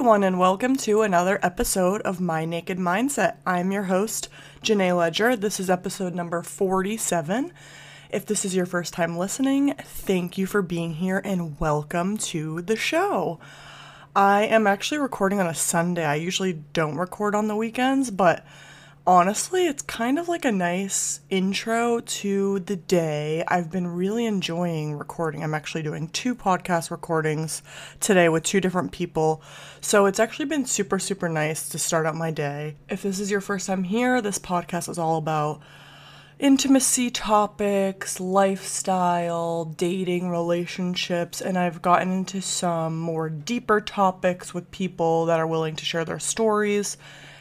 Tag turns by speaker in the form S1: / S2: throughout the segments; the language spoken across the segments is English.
S1: Everyone, and welcome to another episode of My Naked Mindset. I'm your host, Jenay Leger. This is episode number 47. If this is your first time listening, thank you for being here and welcome to the show. I am actually recording on a Sunday. I usually don't record on the weekends, but honestly, it's kind of like a nice intro to the day. I've been really enjoying recording. I'm actually doing two podcast recordings today with two different people. So it's actually been super, super nice to start out my day. If this is your first time here, this podcast is all about intimacy topics, lifestyle, dating, relationships, and I've gotten into some more deeper topics with people that are willing to share their stories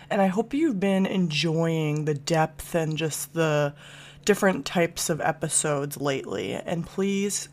S1: and I hope you've been enjoying the depth and just the different types of episodes lately. And please,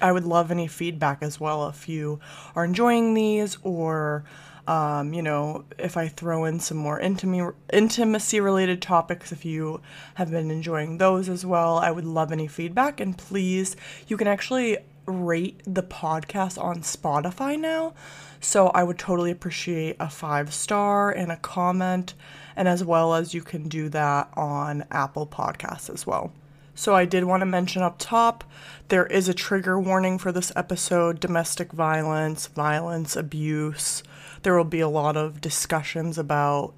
S1: I would love any feedback as well if you are enjoying these or. Um, you know, if I throw in some more intimacy intimacy related topics, if you have been enjoying those as well, I would love any feedback. And please, you can actually rate the podcast on Spotify now. So I would totally appreciate a five star and a comment, and as well as you can do that on Apple Podcasts as well. So I did want to mention up top there is a trigger warning for this episode domestic violence, violence, abuse. There will be a lot of discussions about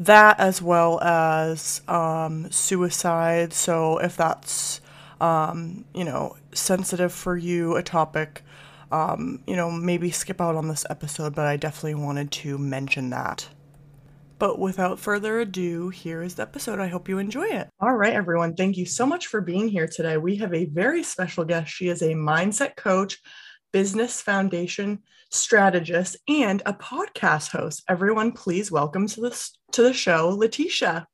S1: that as well as um, suicide. So if that's um, you know, sensitive for you, a topic, um, you know, maybe skip out on this episode, but I definitely wanted to mention that. But without further ado, here is the episode. I hope you enjoy it. All right, everyone. Thank you so much for being here today. We have a very special guest. She is a mindset coach, business foundation strategist, and a podcast host. Everyone, please welcome to this to the show, Leticia.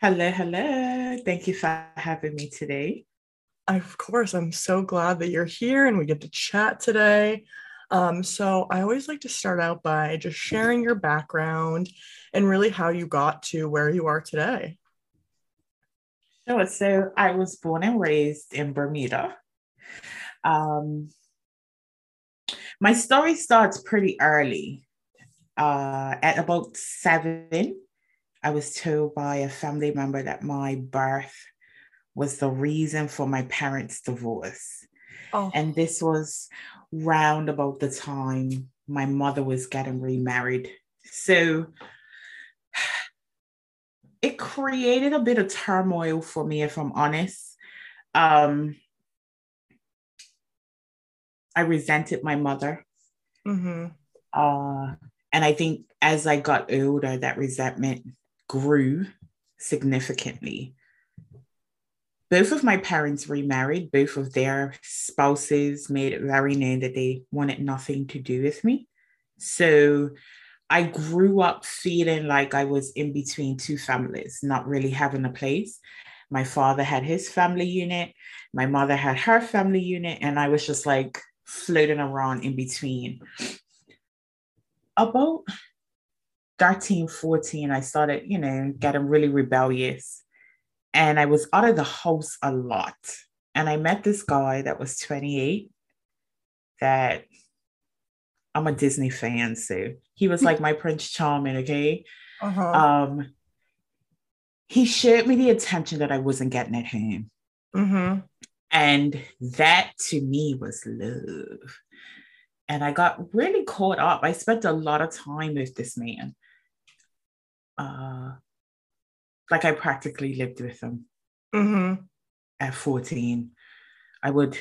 S2: Hello, hello. Thank you for having me today
S1: of course, I'm so glad that you're here and we get to chat today. Um, so, I always like to start out by just sharing your background and really how you got to where you are today.
S2: Sure. So, I was born and raised in Bermuda. Um, my story starts pretty early. Uh, at about seven, I was told by a family member that my birth was the reason for my parents' divorce. Oh. And this was round about the time my mother was getting remarried. So it created a bit of turmoil for me, if I'm honest. Um, I resented my mother. Mm-hmm. Uh, and I think as I got older, that resentment grew significantly both of my parents remarried. Both of their spouses made it very known that they wanted nothing to do with me. So I grew up feeling like I was in between two families, not really having a place. My father had his family unit, my mother had her family unit, and I was just like floating around in between. About 13, 14, I started, you know, getting really rebellious and I was out of the house a lot. And I met this guy that was 28 that I'm a Disney fan, so he was like my Prince Charming, okay? Uh-huh. Um, he showed me the attention that I wasn't getting at home. Mm-hmm. And that to me was love. And I got really caught up. I spent a lot of time with this man. Uh, like I practically lived with them mm-hmm. at 14. I would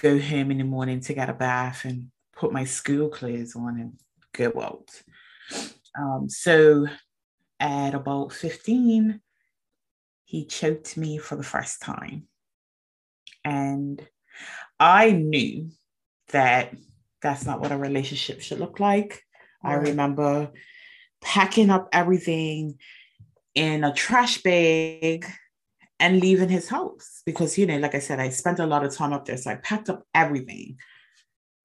S2: go home in the morning to get a bath and put my school clothes on and go out. Um, so at about 15, he choked me for the first time. And I knew that that's not what a relationship should look like. Right. I remember packing up everything in a trash bag and leaving his house because you know like i said i spent a lot of time up there so i packed up everything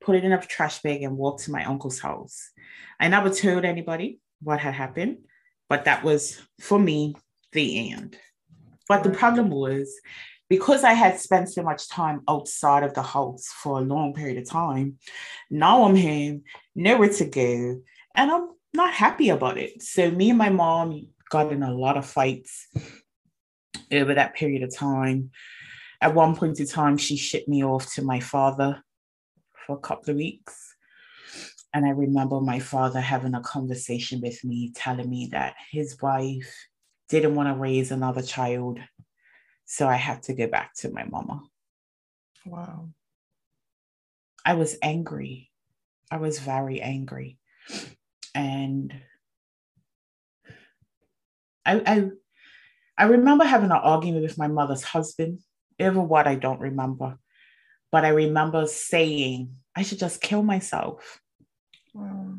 S2: put it in a trash bag and walked to my uncle's house. I never told anybody what had happened but that was for me the end. But the problem was because I had spent so much time outside of the house for a long period of time, now I'm home, nowhere to go, and I'm not happy about it. So me and my mom got in a lot of fights over that period of time. At one point in time, she shipped me off to my father for a couple of weeks. And I remember my father having a conversation with me, telling me that his wife didn't want to raise another child. So I had to go back to my mama.
S1: Wow.
S2: I was angry. I was very angry. And I, I I remember having an argument with my mother's husband. Ever what I don't remember. But I remember saying, I should just kill myself. Wow.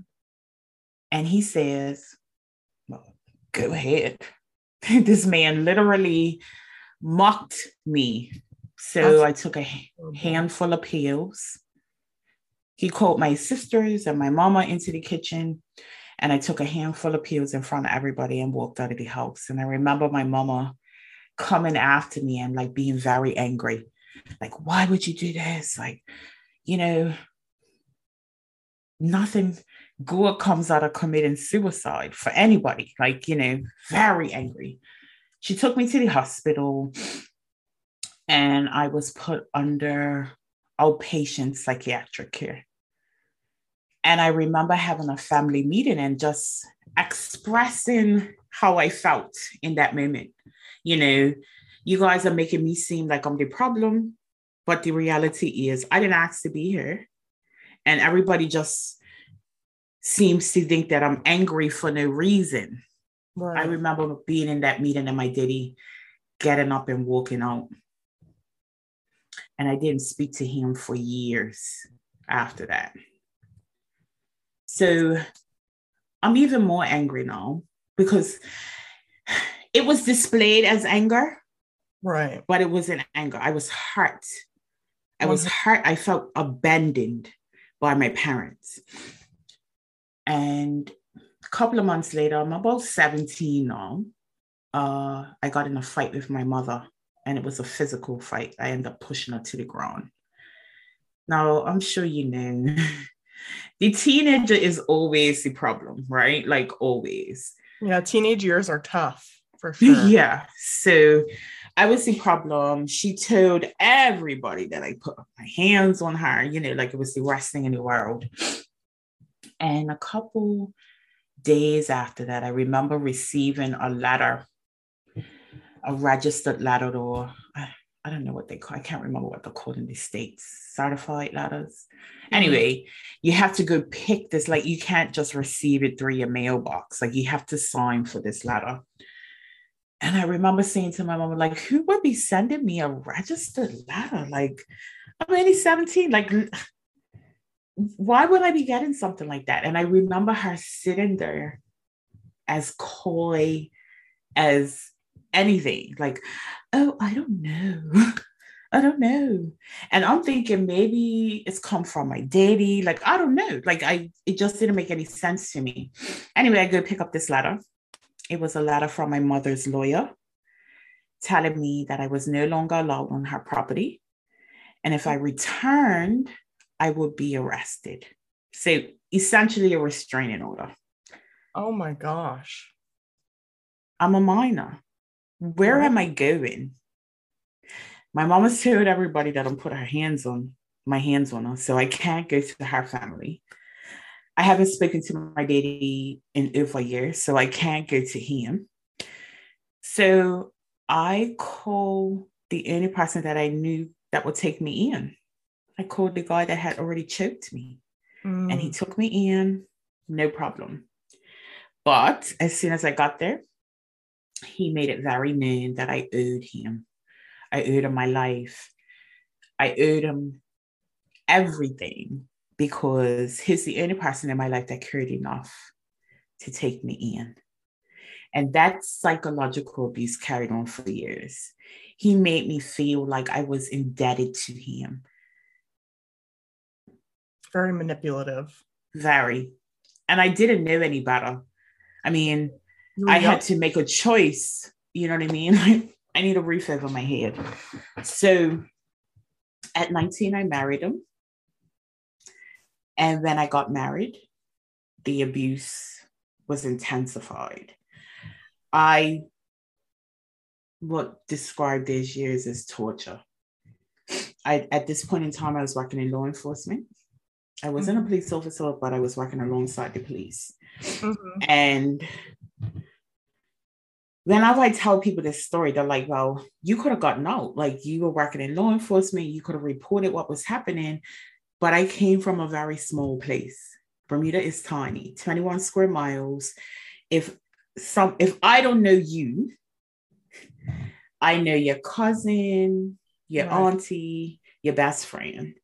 S2: And he says, well, go ahead. this man literally mocked me. So I took a handful of pills. He called my sisters and my mama into the kitchen and I took a handful of pills in front of everybody and walked out of the house. And I remember my mama coming after me and like being very angry. Like, why would you do this? Like, you know, nothing good comes out of committing suicide for anybody. Like, you know, very angry. She took me to the hospital and I was put under outpatient psychiatric care. And I remember having a family meeting and just expressing how I felt in that moment. You know, you guys are making me seem like I'm the problem, but the reality is I didn't ask to be here. And everybody just seems to think that I'm angry for no reason. Right. I remember being in that meeting and my daddy getting up and walking out. And I didn't speak to him for years after that. So I'm even more angry now because it was displayed as anger.
S1: Right.
S2: But it wasn't anger. I was hurt. I was hurt. I felt abandoned by my parents. And a couple of months later, I'm about 17 now. Uh, I got in a fight with my mother, and it was a physical fight. I ended up pushing her to the ground. Now, I'm sure you know the teenager is always the problem, right? Like always.
S1: Yeah, teenage years are tough for sure.
S2: yeah. So I was the problem. She told everybody that I put my hands on her, you know, like it was the worst thing in the world. And a couple days after that, I remember receiving a letter, a registered letter, or I don't know what they call. I can't remember what they're called in the states. Certified letters. Mm-hmm. Anyway, you have to go pick this. Like you can't just receive it through your mailbox. Like you have to sign for this letter. And I remember saying to my mom, like, who would be sending me a registered letter? Like, I'm only 17. Like, why would I be getting something like that? And I remember her sitting there as coy as anything. Like, oh, I don't know. I don't know. And I'm thinking maybe it's come from my daddy. Like, I don't know. Like, I it just didn't make any sense to me. Anyway, I go pick up this letter. It was a letter from my mother's lawyer telling me that I was no longer allowed on her property. And if I mm-hmm. returned, I would be arrested. So essentially a restraining order.
S1: Oh my gosh.
S2: I'm a minor. Where am I going? My mom has told everybody that I'm put her hands on my hands on her, so I can't go to her family. I haven't spoken to my daddy in over a year, so I can't go to him. So I call the only person that I knew that would take me in. I called the guy that had already choked me, mm. and he mm. took me in, no problem. But as soon as I got there, he made it very known that I owed him. I owed him my life. I owed him everything because he's the only person in my life that cared enough to take me in. And that psychological abuse carried on for years. He made me feel like I was indebted to him.
S1: Very manipulative.
S2: Very. And I didn't know any better. I mean, I had to make a choice. You know what I mean? I need a roof over my head. So at 19, I married him. And when I got married, the abuse was intensified. I what described these years as torture. I at this point in time, I was working in law enforcement. I wasn't mm-hmm. a police officer, but I was working alongside the police. Mm-hmm. And whenever I tell people this story, they're like, well, you could have gotten out. Like you were working in law enforcement, you could have reported what was happening. But I came from a very small place. Bermuda is tiny, 21 square miles. If some if I don't know you, I know your cousin, your right. auntie, your best friend.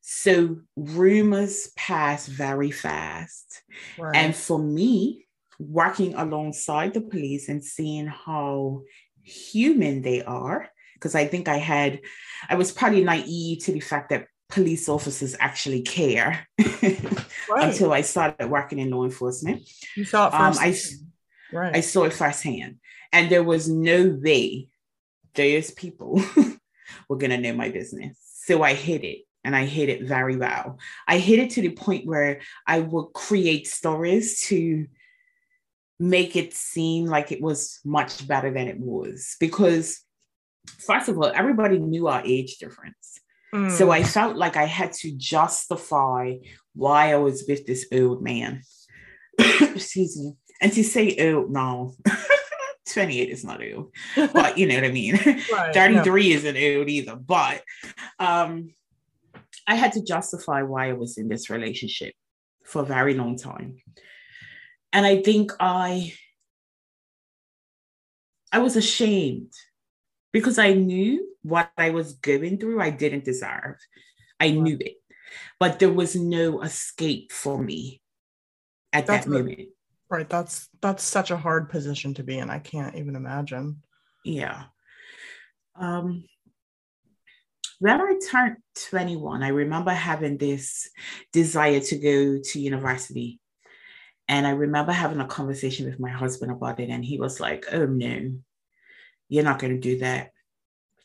S2: So rumors pass very fast. Right. And for me, working alongside the police and seeing how human they are, because I think I had, I was probably naive to the fact that police officers actually care right. until I started working in law enforcement.
S1: You saw it
S2: um, I, right. I saw it firsthand. And there was no way those people were going to know my business. So I hid it and I hid it very well. I hid it to the point where I would create stories to make it seem like it was much better than it was. Because, first of all, everybody knew our age difference. Mm. So I felt like I had to justify why I was with this old man. Excuse me. And to say old now, 28 is not old, but you know what I mean? Right, 33 yeah. isn't old either. But um, I had to justify why I was in this relationship for a very long time. And I think I I was ashamed because I knew what I was going through I didn't deserve. I knew it. But there was no escape for me at that's that moment.
S1: right. That's that's such a hard position to be in. I can't even imagine.
S2: Yeah. Um when I turned 21, I remember having this desire to go to university. And I remember having a conversation with my husband about it. And he was like, Oh, no, you're not going to do that.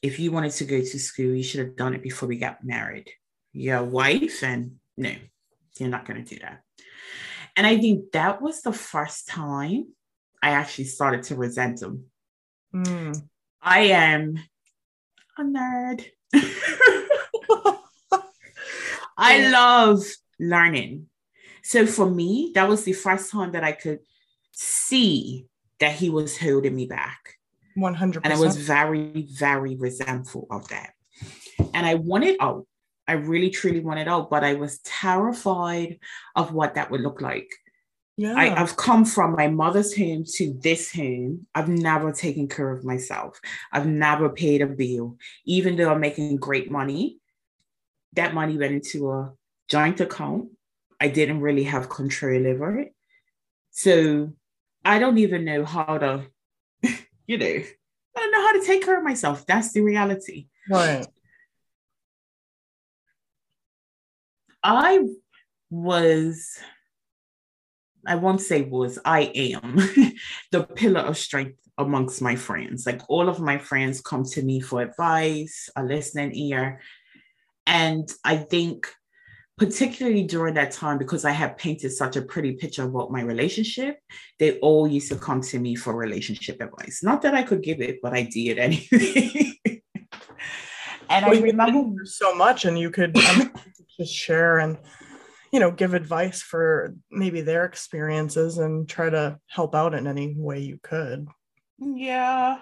S2: If you wanted to go to school, you should have done it before we got married. Your wife, and no, you're not going to do that. And I think that was the first time I actually started to resent him. Mm. I am a nerd. I love learning. So for me, that was the first time that I could see that he was holding me back.
S1: 100%.
S2: And I was very, very resentful of that. And I wanted out. I really, truly wanted out, but I was terrified of what that would look like. Yeah. I, have come from my mother's home to this home. I've never taken care of myself. I've never paid a bill, even though I'm making great money. That money went into a joint account. I didn't really have control over it. So I don't even know how to, you know, I don't know how to take care of myself. That's the reality.
S1: Right.
S2: I was I won't say was, I am the pillar of strength amongst my friends. Like all of my friends come to me for advice, a listening ear. And I think, particularly during that time, because I had painted such a pretty picture about my relationship, they all used to come to me for relationship advice. Not that I could give it, but I did anyway.
S1: and well, I remember so much, and you could just share and you know give advice for maybe their experiences and try to help out in any way you could
S2: yeah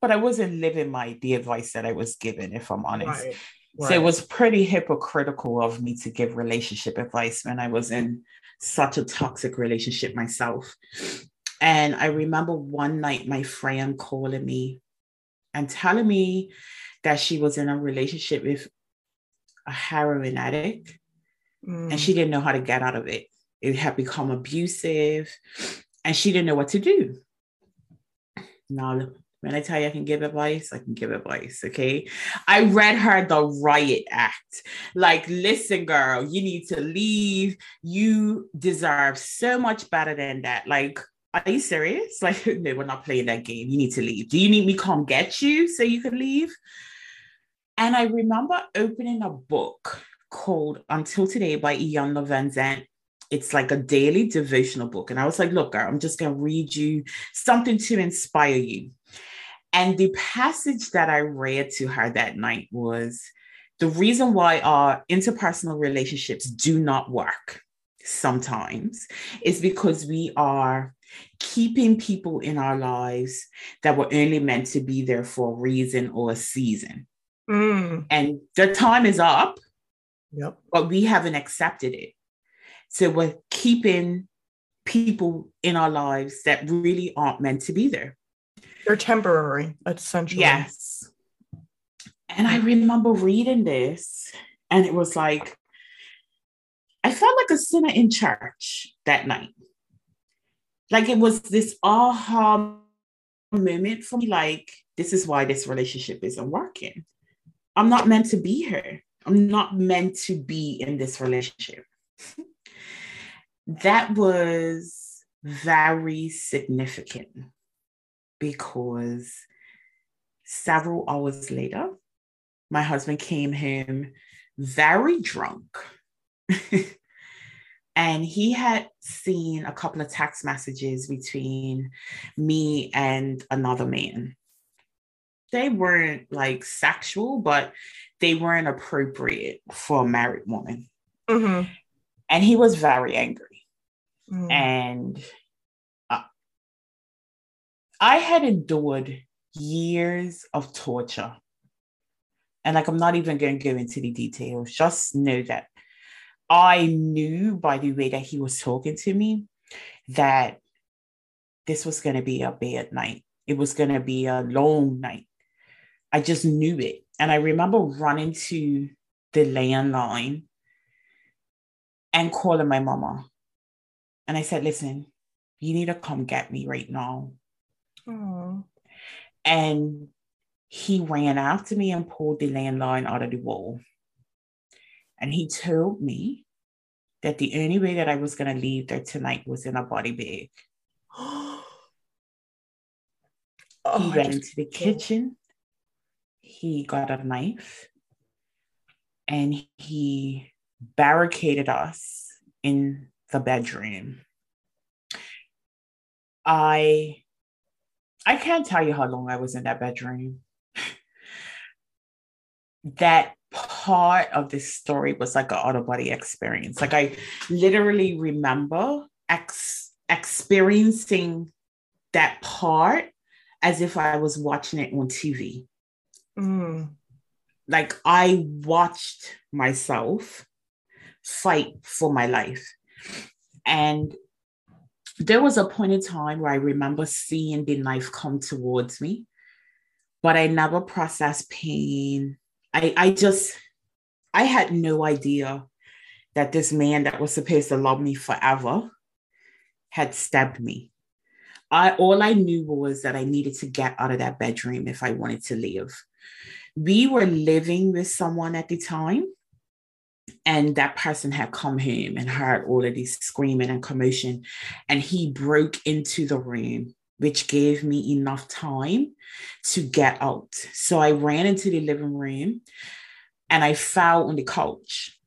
S2: but i wasn't living my the advice that i was given if i'm honest right. Right. so it was pretty hypocritical of me to give relationship advice when i was in such a toxic relationship myself and i remember one night my friend calling me and telling me that she was in a relationship with a heroin addict mm. and she didn't know how to get out of it. It had become abusive and she didn't know what to do. Now, when I tell you I can give advice, I can give advice. Okay. I read her the riot act. Like, listen, girl, you need to leave. You deserve so much better than that. Like, are you serious? Like, no, we're not playing that game. You need to leave. Do you need me come get you so you can leave? And I remember opening a book called Until Today by Iyanla Vanzant. It's like a daily devotional book. And I was like, look, girl, I'm just going to read you something to inspire you. And the passage that I read to her that night was the reason why our interpersonal relationships do not work sometimes is because we are keeping people in our lives that were only meant to be there for a reason or a season. Mm. And the time is up,
S1: yep.
S2: but we haven't accepted it. So we're keeping people in our lives that really aren't meant to be there.
S1: They're temporary, essentially.
S2: Yes. And I remember reading this, and it was like, I felt like a sinner in church that night. Like it was this aha moment for me, like, this is why this relationship isn't working. I'm not meant to be here. I'm not meant to be in this relationship. that was very significant because several hours later, my husband came home very drunk. and he had seen a couple of text messages between me and another man. They weren't like sexual, but they weren't appropriate for a married woman. Mm-hmm. And he was very angry. Mm-hmm. And I had endured years of torture. And like, I'm not even going to go into the details. Just know that I knew by the way that he was talking to me that this was going to be a bad night. It was going to be a long night. I just knew it. And I remember running to the landline and calling my mama. And I said, listen, you need to come get me right now. Aww. And he ran after me and pulled the landline out of the wall. And he told me that the only way that I was going to leave there tonight was in a body bag. oh, he went into the kitchen. He got a knife and he barricaded us in the bedroom. I I can't tell you how long I was in that bedroom. that part of this story was like an auto body experience. Like I literally remember ex- experiencing that part as if I was watching it on TV. Mm. Like I watched myself fight for my life. And there was a point in time where I remember seeing the knife come towards me, but I never processed pain. I, I just, I had no idea that this man that was supposed to love me forever had stabbed me. I all I knew was that I needed to get out of that bedroom if I wanted to live. We were living with someone at the time and that person had come home and heard all of this screaming and commotion. And he broke into the room which gave me enough time to get out. So i ran into the living room and i fell on the couch.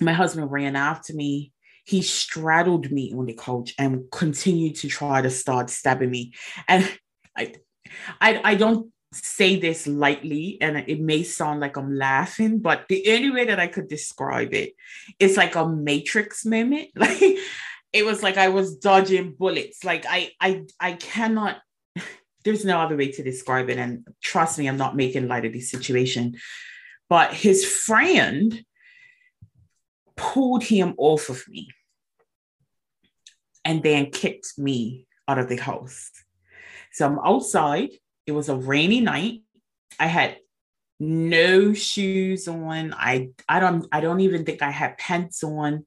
S2: My husband ran after me. He straddled me on the couch and continued to try to start stabbing me. And i i, I don't say this lightly and it may sound like I'm laughing, but the only way that I could describe it, it is like a matrix moment. Like it was like I was dodging bullets. Like I I I cannot there's no other way to describe it. And trust me, I'm not making light of this situation. But his friend pulled him off of me and then kicked me out of the house. So I'm outside it was a rainy night. I had no shoes on. I I don't I don't even think I had pants on.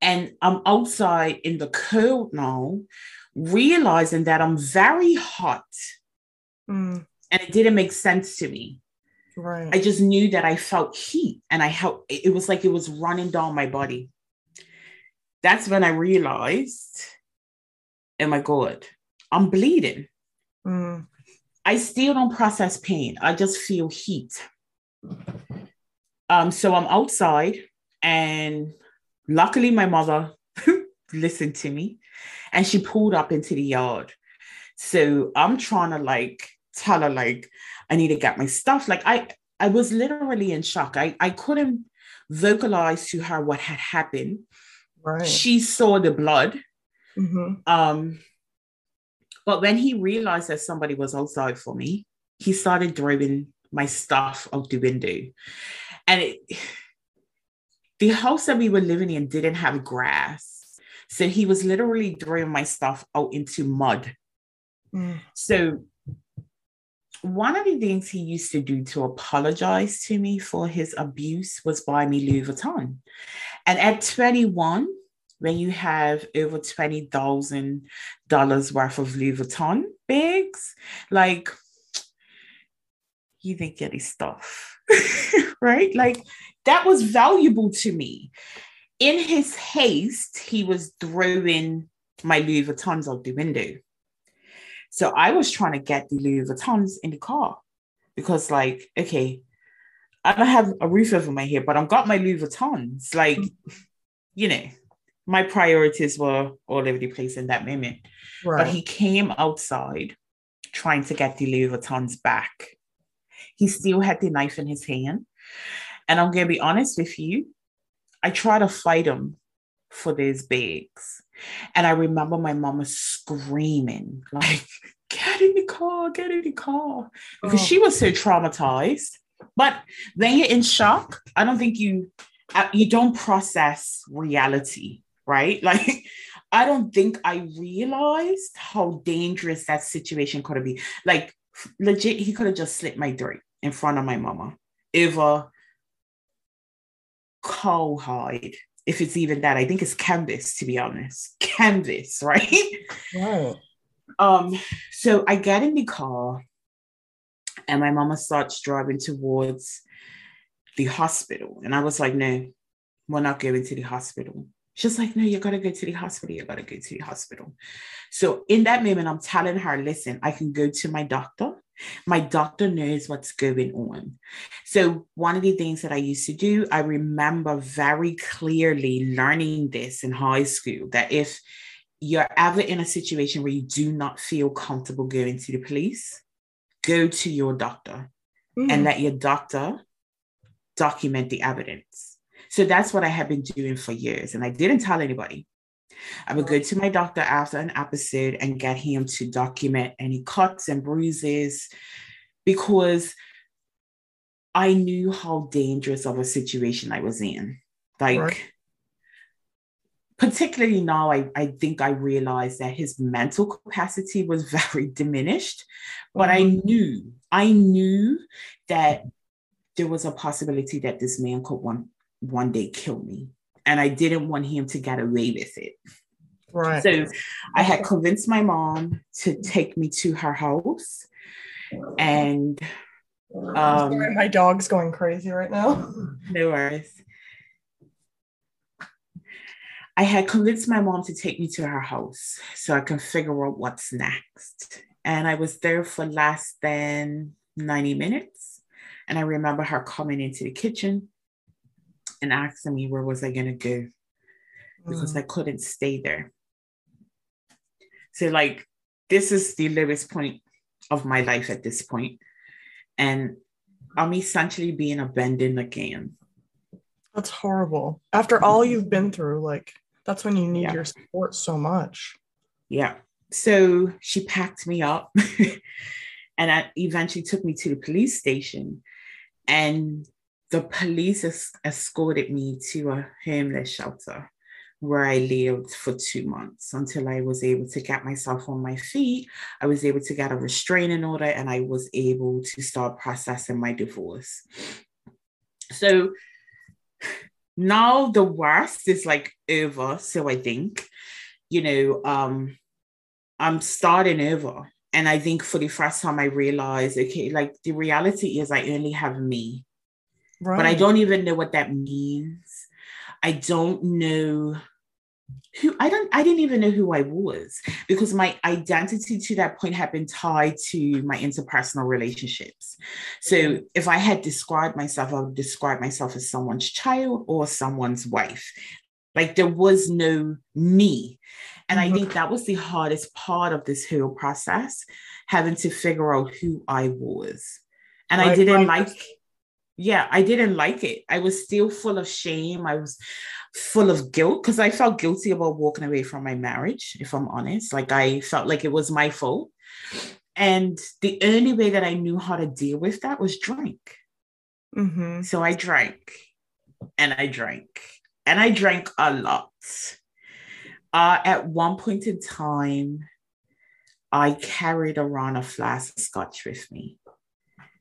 S2: And I'm outside in the cold now, realizing that I'm very hot. Mm. And it didn't make sense to me.
S1: Right.
S2: I just knew that I felt heat and I felt it was like it was running down my body. That's when I realized oh my God, I'm bleeding.
S1: Mm.
S2: I still don't process pain. I just feel heat. Um, so I'm outside, and luckily my mother listened to me and she pulled up into the yard. So I'm trying to like tell her, like, I need to get my stuff. Like I I was literally in shock. I, I couldn't vocalize to her what had happened.
S1: Right.
S2: She saw the blood.
S1: Mhm.
S2: Um, but when he realized that somebody was outside for me, he started throwing my stuff out the window. And it, the house that we were living in didn't have grass. So he was literally throwing my stuff out into mud.
S1: Mm.
S2: So one of the things he used to do to apologize to me for his abuse was buy me Louis Vuitton. And at 21, when you have over $20,000 worth of Louis Vuitton bags, like you didn't get his stuff, right? Like that was valuable to me. In his haste, he was throwing my Louis Vuittons out the window. So I was trying to get the Louis Vuittons in the car because, like, okay, I don't have a roof over my head, but I've got my Louis Vuittons. Like, mm. you know, my priorities were all over the place in that moment. But he came outside trying to get the Louis Vuittons back. He still had the knife in his hand. And I'm going to be honest with you, I tried to fight him for these bags. And I remember my mama screaming, like, get in the car, get in the car. Because
S1: Oh.
S2: she was so traumatized. But then you're in shock, I don't think you uh, you don't process reality, right? Like I don't think I realized how dangerous that situation could have been. Like legit, he could have just slit my throat in front of my mama over cowhide. If it's even that, I think it's canvas, to be honest. Canvas, right?
S1: Right.
S2: Um, so I get in the car and my mama starts driving towards the hospital. And I was like, no, we're not going to the hospital. She's like, no, you gotta go to the hospital. You gotta go to the hospital. So in that moment, I'm telling her, listen, I can go to my doctor. My doctor knows what's going on. So one of the things that I used to do, I remember very clearly learning this in high school that if you're ever in a situation where you do not feel comfortable going to the police, go to your doctor
S1: Mm.
S2: and let your doctor document the evidence. So that's what I have been doing for years. And I didn't tell anybody. I would go to my doctor after an episode and get him to document any cuts and bruises because I knew how dangerous of a situation I was in. Like,
S1: Right.
S2: particularly now, I, I think I realized that his mental capacity was very diminished. But I mm-hmm. knew, I knew that there was a possibility that this man could one one day kill me. And I didn't want him to get away with it.
S1: right.
S2: So I had convinced my mom to take me to her house. And um,
S1: Sorry, my dog's going crazy right now.
S2: no worries. I had convinced my mom to take me to her house so I can figure out what's next. And I was there for less than 90 minutes. And I remember her coming into the kitchen and asking me where was I going to go because
S1: Mm.
S2: I couldn't stay there. So, like, this is the lowest point of my life at this point. And I'm essentially being abandoned again.
S1: That's horrible. After all you've been through, like that's when you need
S2: Yeah.
S1: your support so much.
S2: Yeah. So she packed me up and I eventually took me to the police station. And the police es- escorted me to a homeless shelter where I lived for two months until I was able to get myself on my feet. I was able to get a restraining order and I was able to start processing my divorce. So now the worst is like over. So I think, you know, um, I'm starting over. And I think for the first time I realized, okay, like the reality is I only have me
S1: Right.
S2: but I don't even know what that means. I don't know who I don't I didn't even know who I was because my identity to that point had been tied to my interpersonal relationships. So if I had described myself, I would describe myself as someone's child or someone's wife. Like there was no me. And mm-hmm. I think that was the hardest part of this whole process, having to figure out who I was. And right, I didn't right. like yeah, I didn't like it. I was still full of shame. I was full of guilt because I felt guilty about walking away from my marriage, if I'm honest. Like I felt like it was my fault. And the only way that I knew how to deal with that was drink. Mm-hmm. So I drank and I drank and I drank a lot. Uh, at one point in time, I carried around a flask of scotch with me.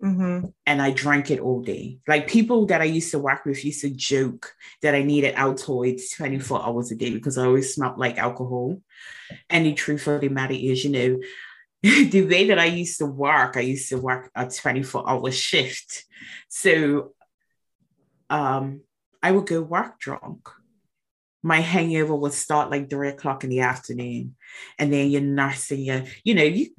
S2: Mm-hmm. And I drank it all day. Like people that I used to work with used to joke that I needed Altoids 24 hours a day because I always smelled like alcohol. And the truth of the matter is, you know, the way that I used to work, I used to work a 24 hour shift. So um, I would go work drunk. My hangover would start like three o'clock in the afternoon. And then you're nursing your, you know, you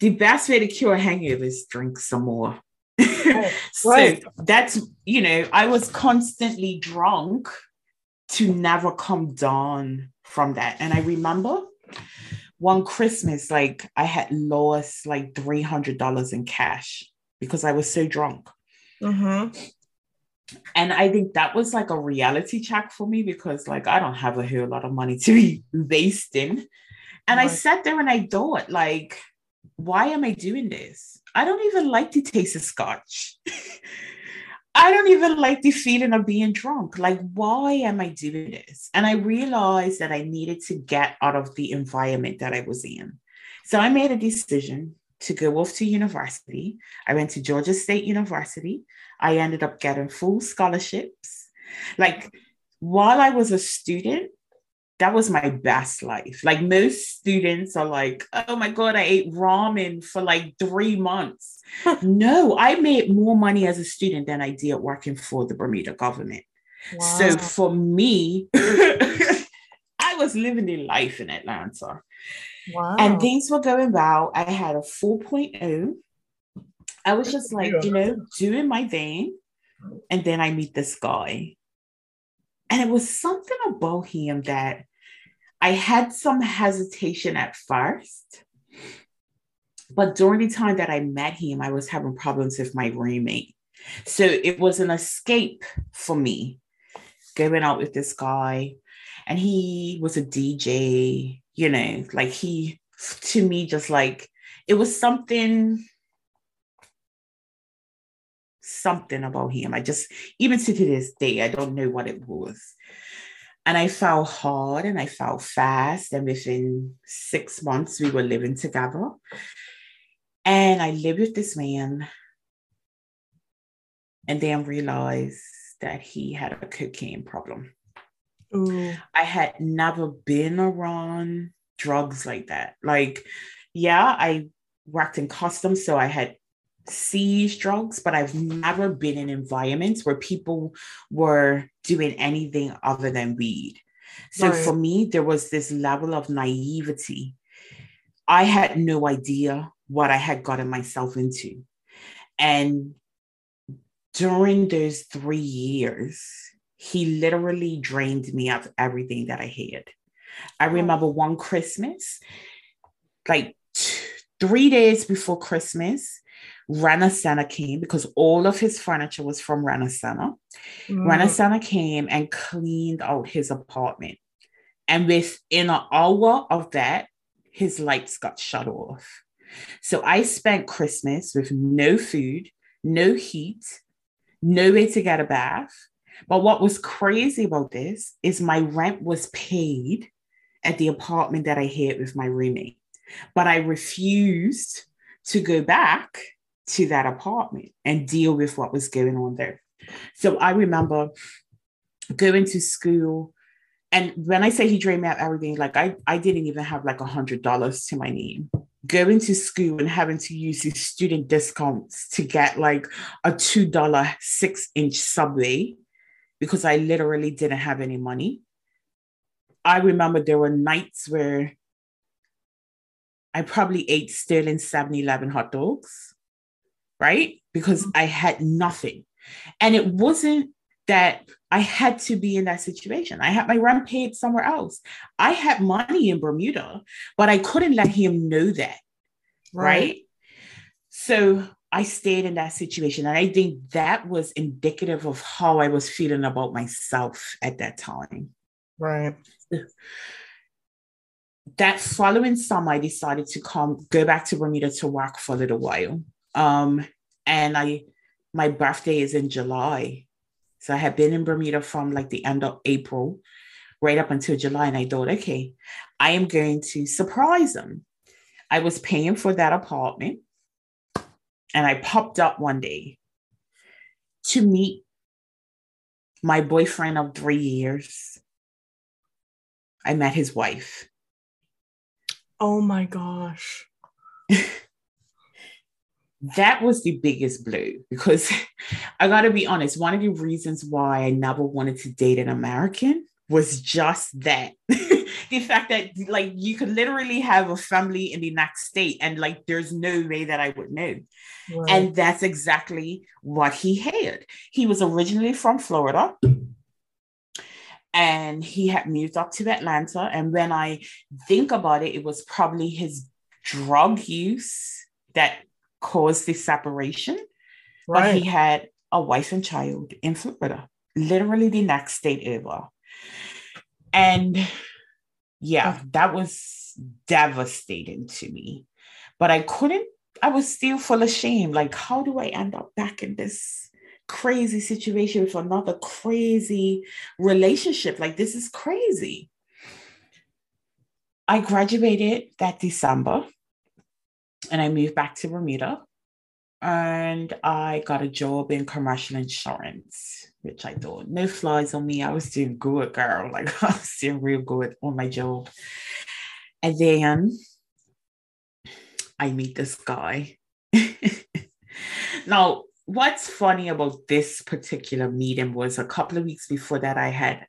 S2: the best way to cure a hangover is drink some more. Oh, so right. that's, you know, I was constantly drunk to never come down from that. And I remember one Christmas, like I had lost like $300 in cash because I was so drunk. Mm-hmm. And I think that was like a reality check for me because, like, I don't have a whole lot of money to be wasting. And right. I sat there and I thought, like, why am I doing this? I don't even like the taste of scotch. I don't even like the feeling of being drunk. Like, why am I doing this? And I realized that I needed to get out of the environment that I was in. So I made a decision to go off to university. I went to Georgia State University. I ended up getting full scholarships. Like, while I was a student, that was my best life. Like most students are like, oh my God, I ate ramen for like three months. no, I made more money as a student than I did working for the Bermuda government. Wow. So for me, I was living the life in Atlanta. Wow. And things were going well. I had a 4.0. I was just like, you know, doing my thing. And then I meet this guy. And it was something about him that I had some hesitation at first. But during the time that I met him, I was having problems with my roommate. So it was an escape for me going out with this guy. And he was a DJ, you know, like he, to me, just like it was something something about him. I just, even to this day, I don't know what it was. And I fell hard and I fell fast. And within six months, we were living together. And I lived with this man and then realized that he had a cocaine problem. Ooh. I had never been around drugs like that. Like, yeah, I worked in customs, so I had seized drugs, but I've never been in environments where people were doing anything other than weed. So right. for me, there was this level of naivety. I had no idea what I had gotten myself into. And during those three years, he literally drained me of everything that I had. I remember one Christmas, like three days before Christmas, Rent-A-Center came because all of his furniture was from Rent-A-Center. Mm. Came and cleaned out his apartment. And within an hour of that, his lights got shut off. So I spent Christmas with no food, no heat, no way to get a bath. But what was crazy about this is my rent was paid at the apartment that I had with my roommate. But I refused to go back to that apartment and deal with what was going on there. So I remember going to school. And when I say he drained me out everything, like I, I didn't even have like a hundred dollars to my name. Going to school and having to use these student discounts to get like a two dollar six inch subway because I literally didn't have any money. I remember there were nights where I probably ate Sterling 7 Eleven hot dogs, right? Because mm-hmm. I had nothing. And it wasn't that I had to be in that situation. I had my rent paid somewhere else. I had money in Bermuda, but I couldn't let him know that. Right. right? So I stayed in that situation. And I think that was indicative of how I was feeling about myself at that time.
S1: Right.
S2: That following summer, I decided to come, go back to Bermuda to work for a little while. Um, and I, my birthday is in July. So I had been in Bermuda from like the end of April right up until July. And I thought, okay, I am going to surprise them. I was paying for that apartment and I popped up one day to meet my boyfriend of three years. I met his wife.
S1: Oh my gosh.
S2: that was the biggest blow because I got to be honest, one of the reasons why I never wanted to date an American was just that. the fact that like you could literally have a family in the next state and like there's no way that I would know. Right. And that's exactly what he had. He was originally from Florida and he had moved up to Atlanta. And when I think about it, it was probably his drug use that caused this separation. Right. But he had a wife and child in Florida, literally the next state over. And yeah, oh. that was devastating to me. But I couldn't, I was still full of shame. Like, how do I end up back in this crazy situation with another crazy relationship? Like, this is crazy. I graduated that December and I moved back to Bermuda and I got a job in commercial insurance, which I thought no flies on me. I was doing good, girl. Like I was doing real good on my job. And then I meet this guy. now, what's funny about this particular meeting was a couple of weeks before that, I had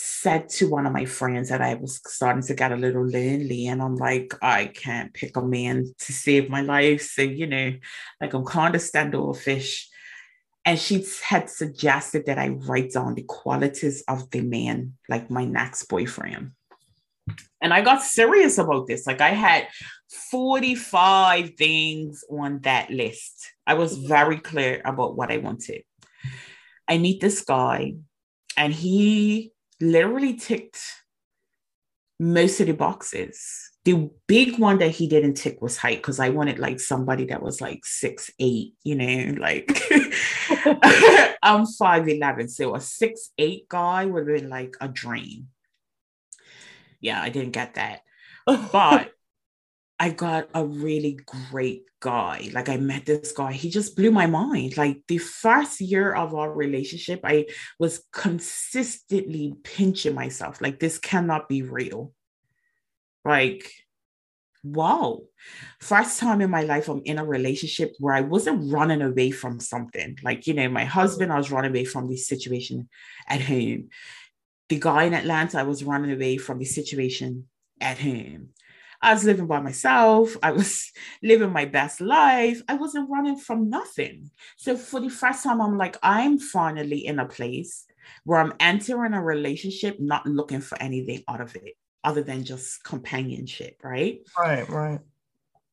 S2: said to one of my friends that I was starting to get a little lonely, and I'm like, I can't pick a man to save my life. So, you know, like I'm kind of standoffish. And she had suggested that I write down the qualities of the man, like my next boyfriend. And I got serious about this. Like I had 45 things on that list. I was very clear about what I wanted. I meet this guy, and he literally ticked most of the boxes. The big one that he didn't tick was height because I wanted like somebody that was like six eight, you know, like I'm five eleven, so a six eight guy would have been like a dream. Yeah, I didn't get that, but I got a really great guy. Like I met this guy, he just blew my mind. Like the first year of our relationship, I was consistently pinching myself. Like this cannot be real. Like, wow. First time in my life, I'm in a relationship where I wasn't running away from something. Like, you know, my husband, I was running away from the situation at home. The guy in Atlanta, I was running away from the situation at home I was living by myself. I was living my best life. I wasn't running from nothing. So for the first time, I'm like, I'm finally in a place where I'm entering a relationship, not looking for anything out of it other than just companionship, right?
S1: Right, right.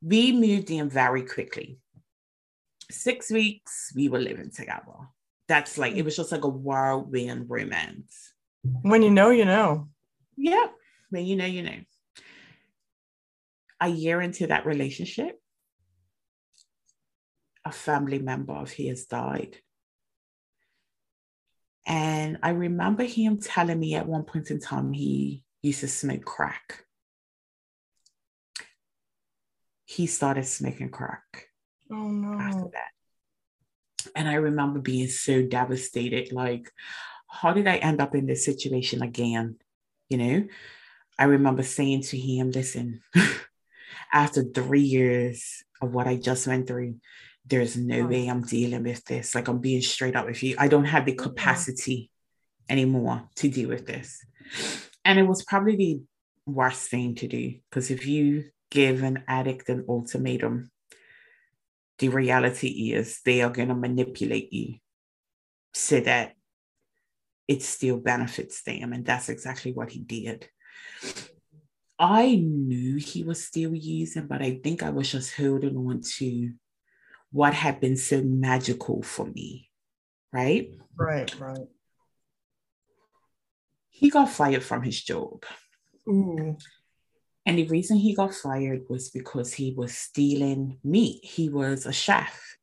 S2: We moved in very quickly. Six weeks, we were living together. That's like, it was just like a whirlwind romance.
S1: When you know, you know.
S2: Yep. When you know, you know a year into that relationship, a family member of his died. And I remember him telling me at one point in time he used to smoke crack. He started smoking crack.
S1: Oh no. After
S2: that. And I remember being so devastated like, how did I end up in this situation again? You know, I remember saying to him, listen, after three years of what I just went through, there's no mm. way I'm dealing with this. Like I'm being straight up with you. I don't have the mm-hmm. capacity anymore to deal with this. And it was probably the worst thing to do because if you give an addict an ultimatum, the reality is they are going to manipulate you so that it still benefits them. And that's exactly what he did. I knew he was still using, but I think I was just holding on to what had been so magical for me. Right?
S1: Right, right.
S2: He got fired from his job.
S1: Ooh.
S2: And the reason he got fired was because he was stealing meat. He was a chef.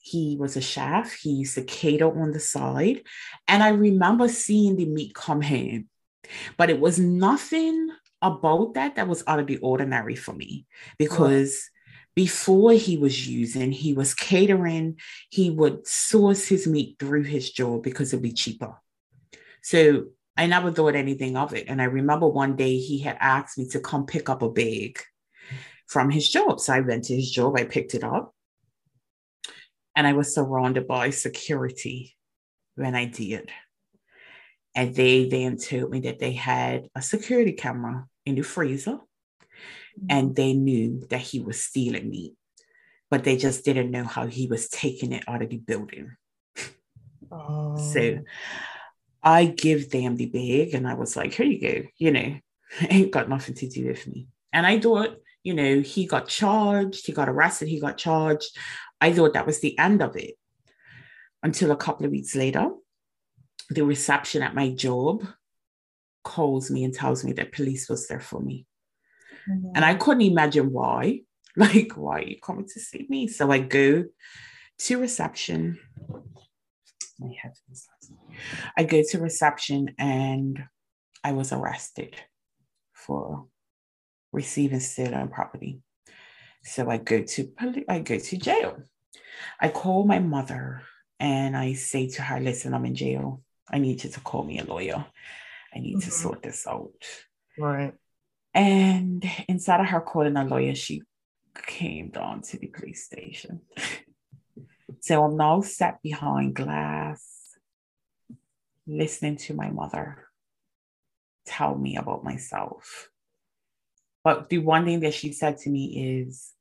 S2: He was a chef. He used to cater on the side. And I remember seeing the meat come home, but it was nothing about that that was out of the ordinary for me because before he was using, he was catering, he would source his meat through his job because it'd be cheaper. So I never thought anything of it. And I remember one day he had asked me to come pick up a bag from his job. So I went to his job, I picked it up, and I was surrounded by security when I did. And they then told me that they had a security camera in the freezer mm-hmm. and they knew that he was stealing meat, but they just didn't know how he was taking it out of the building.
S1: Oh.
S2: So I give them the bag and I was like, here you go, you know, ain't got nothing to do with me. And I thought, you know, he got charged, he got arrested, he got charged. I thought that was the end of it until a couple of weeks later. The reception at my job calls me and tells me that police was there for me. Mm-hmm. And I couldn't imagine why. Like, why are you coming to see me? So I go to reception. My headphones. I go to reception and I was arrested for receiving stolen property. So I go to I go to jail. I call my mother and I say to her, listen, I'm in jail. I need you to call me a lawyer. I need mm-hmm. to sort this out.
S1: Right.
S2: And instead of her calling a lawyer, she came down to the police station. so I'm now sat behind glass, listening to my mother tell me about myself. But the one thing that she said to me is,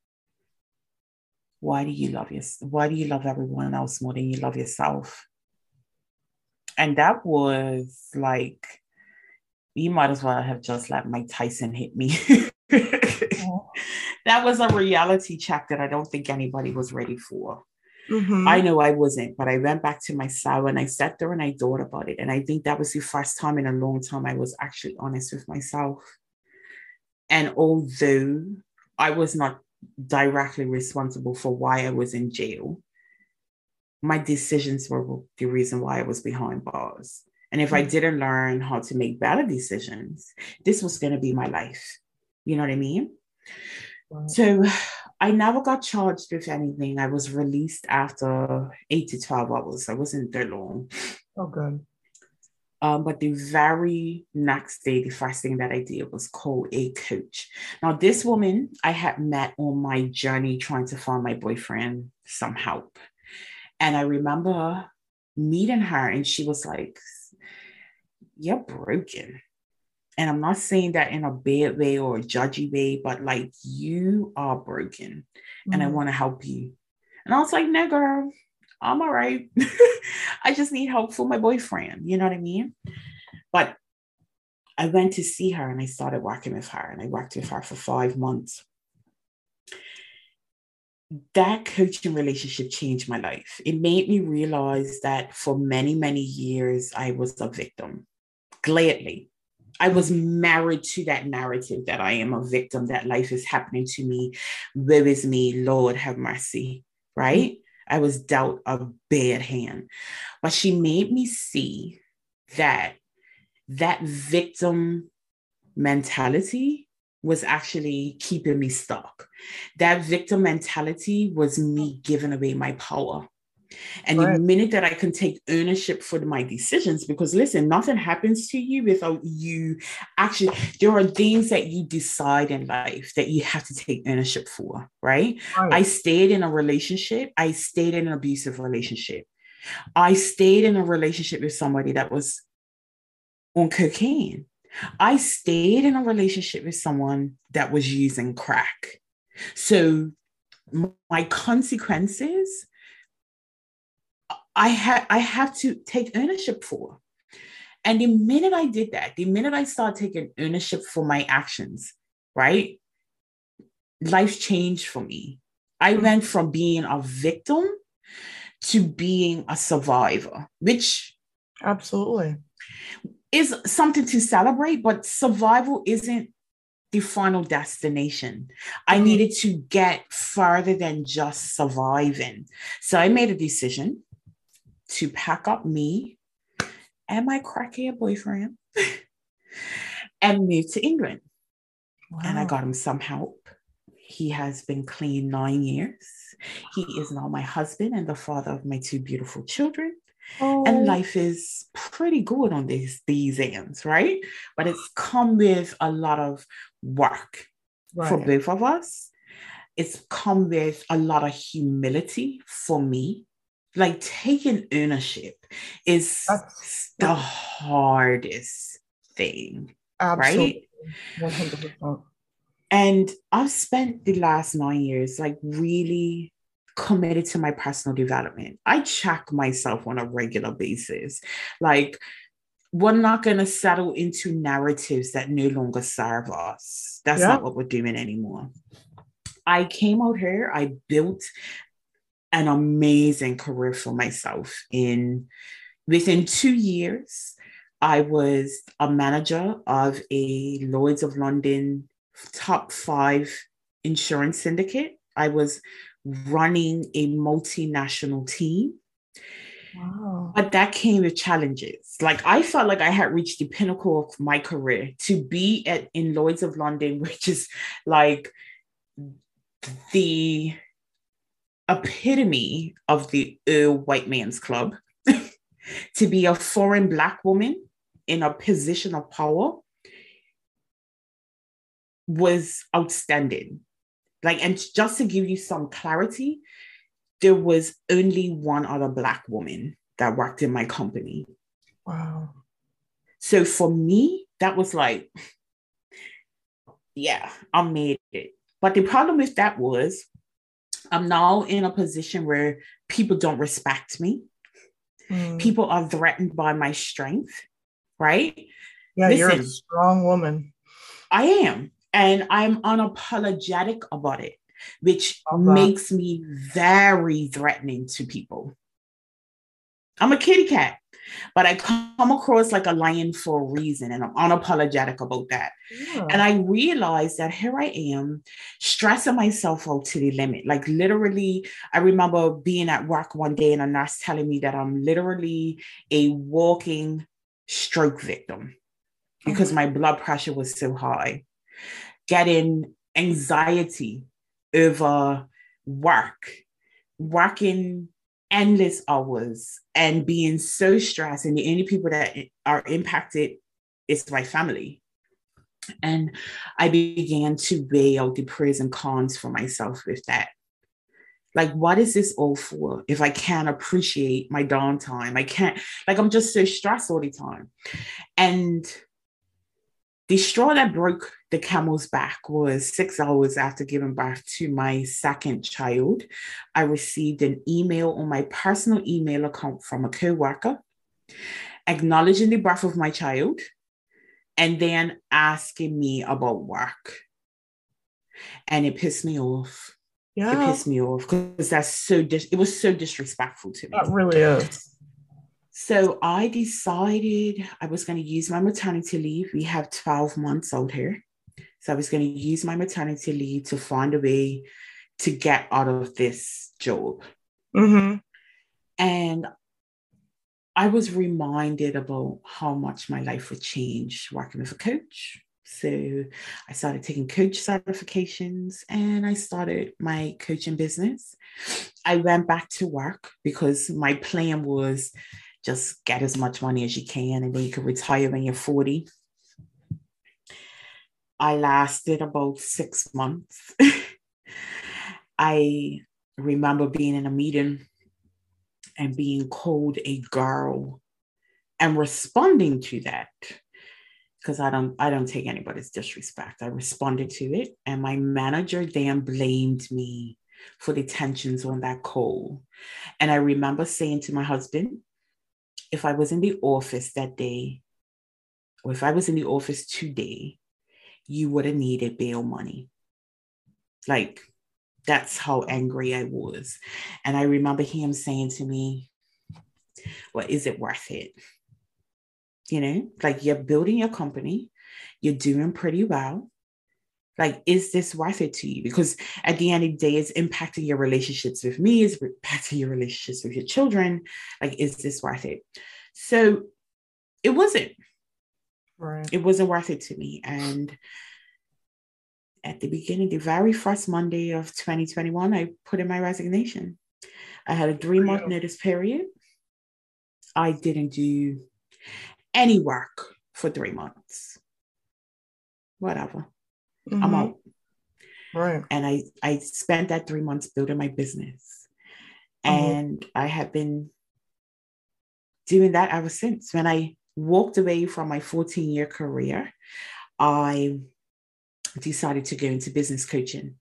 S2: why do you love your why do you love everyone else more than you love yourself? And that was like you might as well have just let Mike Tyson hit me. that was a reality check that I don't think anybody was ready for. Mm-hmm. I know I wasn't, but I went back to my cell and I sat there and I thought about it. And I think that was the first time in a long time I was actually honest with myself. And although I was not directly responsible for why I was in jail, my decisions were the reason why I was behind bars. And if I mm. didn't learn how to make better decisions, this was going to be my life. You know what I mean? Wow. So I never got charged with anything. I was released after eight to 12 hours. I wasn't there long.
S1: Oh, good.
S2: Um, but the very next day, the first thing that I did was call a coach. Now, this woman I had met on my journey trying to find my boyfriend some help. And I remember meeting her, and she was like, you're broken. And I'm not saying that in a bad way or a judgy way, but like you are broken mm-hmm. and I mm. want to help you. And I was like, no, girl, I'm all right. I just need help for my boyfriend. You know what I mean? But I went to see her and I started working with her and I worked with her for five months. That coaching relationship changed my life. It made me realize that for many, many years, I was a victim gladly. I was married to that narrative that I am a victim, that life is happening to me. Where is me? Lord, have mercy. Right? I was dealt a bad hand. But she made me see that that victim mentality was actually keeping me stuck. That victim mentality was me giving away my power. And right. the minute that I can take ownership for my decisions, because listen, nothing happens to you without you actually, there are things that you decide in life that you have to take ownership for, right? right? I stayed in a relationship, I stayed in an abusive relationship. I stayed in a relationship with somebody that was on cocaine. I stayed in a relationship with someone that was using crack. So my consequences I had I have to take ownership for. And the minute I did that, the minute I started taking ownership for my actions, right? Life changed for me. I mm-hmm. went from being a victim to being a survivor, which
S1: absolutely
S2: is something to celebrate, but survival isn't the final destination. I mm-hmm. needed to get further than just surviving. So I made a decision to pack up me and my crackhead boyfriend and move to England. Wow. And I got him some help. He has been clean nine years. He is now my husband and the father of my two beautiful children. Oh. And life is pretty good on these these ends, right? But it's come with a lot of work right. for both of us. It's come with a lot of humility for me. Like taking ownership is That's, the hardest thing, absolutely. right? 100%. And I've spent the last nine years like really committed to my personal development. I check myself on a regular basis. Like, we're not going to settle into narratives that no longer serve us. That's yeah. not what we're doing anymore. I came out here, I built an amazing career for myself in within 2 years I was a manager of a Lloyd's of London top 5 insurance syndicate. I was running a multinational team. Wow. But that came with challenges. Like I felt like I had reached the pinnacle of my career to be at in Lloyd's of London, which is like the epitome of the uh, white man's club. to be a foreign black woman in a position of power was outstanding. Like, and just to give you some clarity, there was only one other Black woman that worked in my company.
S1: Wow.
S2: So for me, that was like, yeah, I made it. But the problem with that was I'm now in a position where people don't respect me. Mm. People are threatened by my strength, right?
S1: Yeah, Listen, you're a strong woman.
S2: I am and I'm unapologetic about it, which makes me very threatening to people. I'm a kitty cat, but I come across like a lion for a reason, and I'm unapologetic about that. Yeah. And I realized that here I am stressing myself out to the limit. Like, literally, I remember being at work one day and a nurse telling me that I'm literally a walking stroke victim because mm-hmm. my blood pressure was so high getting anxiety over work, working endless hours and being so stressed. And the only people that are impacted is my family. And I began to weigh out the pros and cons for myself with that. Like, what is this all for if I can't appreciate my downtime? I can't, like, I'm just so stressed all the time. And the straw that broke the camel's back was six hours after giving birth to my second child. I received an email on my personal email account from a co worker acknowledging the birth of my child and then asking me about work. And it pissed me off. Yeah. It pissed me off because that's so dis- it was so disrespectful to me.
S1: That really is.
S2: So I decided I was going to use my maternity leave. We have 12 months out here. So I was going to use my maternity leave to find a way to get out of this job. Mm-hmm. And I was reminded about how much my life would change working with a coach. So I started taking coach certifications and I started my coaching business. I went back to work because my plan was just get as much money as you can and then you can retire when you're 40. I lasted about six months. I remember being in a meeting and being called a girl and responding to that. because I don't I don't take anybody's disrespect. I responded to it, and my manager then blamed me for the tensions on that call. And I remember saying to my husband, if I was in the office that day, or if I was in the office today, you would have needed bail money. Like that's how angry I was. And I remember him saying to me, Well, is it worth it? You know, like you're building your company, you're doing pretty well. Like, is this worth it to you? Because at the end of the day, it's impacting your relationships with me, it's impacting your relationships with your children. Like, is this worth it? So it wasn't.
S1: Right.
S2: It wasn't worth it to me. And at the beginning, the very first Monday of 2021, I put in my resignation. I had a three month notice period. I didn't do any work for three months. Whatever. Mm-hmm. I'm out.
S1: Right.
S2: And I I spent that three months building my business. Mm-hmm. And I have been doing that ever since. When I walked away from my 14 year career, I decided to go into business coaching.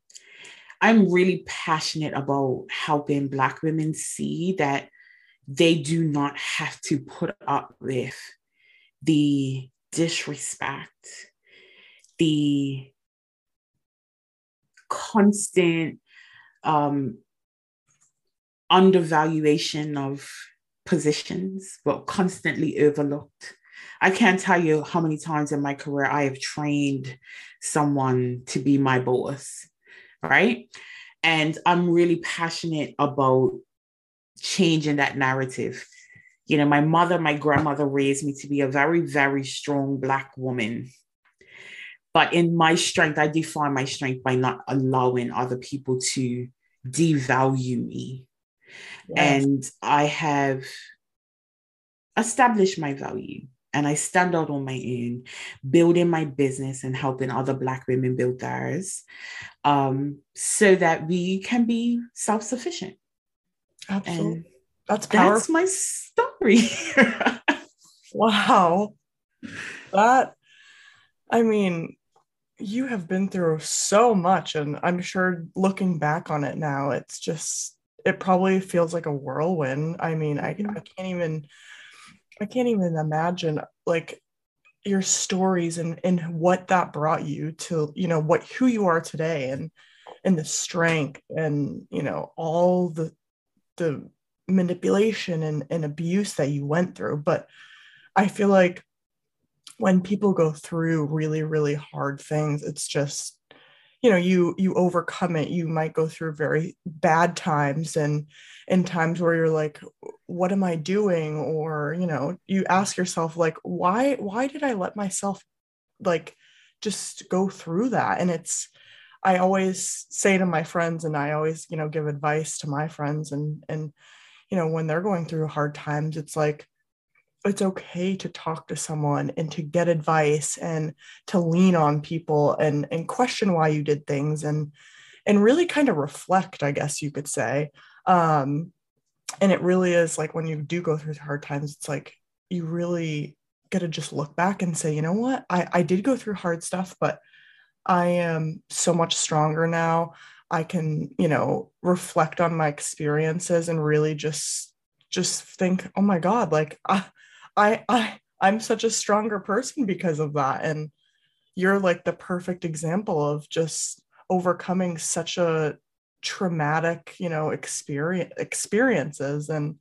S2: I'm really passionate about helping Black women see that they do not have to put up with the disrespect, the constant um, undervaluation of positions, but constantly overlooked. I can't tell you how many times in my career I have trained someone to be my boss, right? And I'm really passionate about changing that narrative. You know, my mother, my grandmother raised me to be a very, very strong Black woman. But in my strength, I define my strength by not allowing other people to devalue me. Yes. And I have established my value and I stand out on my own, building my business and helping other Black women build theirs um, so that we can be self sufficient.
S1: Absolutely. And that's powerful.
S2: That's my story.
S1: wow. That, I mean, you have been through so much. And I'm sure looking back on it now, it's just, it probably feels like a whirlwind. I mean, I, I can't even I can't even imagine like your stories and and what that brought you to you know what who you are today and and the strength and you know all the the manipulation and, and abuse that you went through but i feel like when people go through really really hard things it's just you know you you overcome it. You might go through very bad times and and times where you're like what am i doing? Or you know you ask yourself like why why did i let myself like just go through that? And it's i always say to my friends and i always you know give advice to my friends and and you know when they're going through hard times it's like it's okay to talk to someone and to get advice and to lean on people and and question why you did things and and really kind of reflect i guess you could say. Um and it really is like when you do go through hard times it's like you really get to just look back and say you know what? I i did go through hard stuff but i am so much stronger now. I can you know reflect on my experiences and really just just think oh my god like I, I I I'm such a stronger person because of that. And you're like the perfect example of just overcoming such a traumatic, you know, experience experiences. And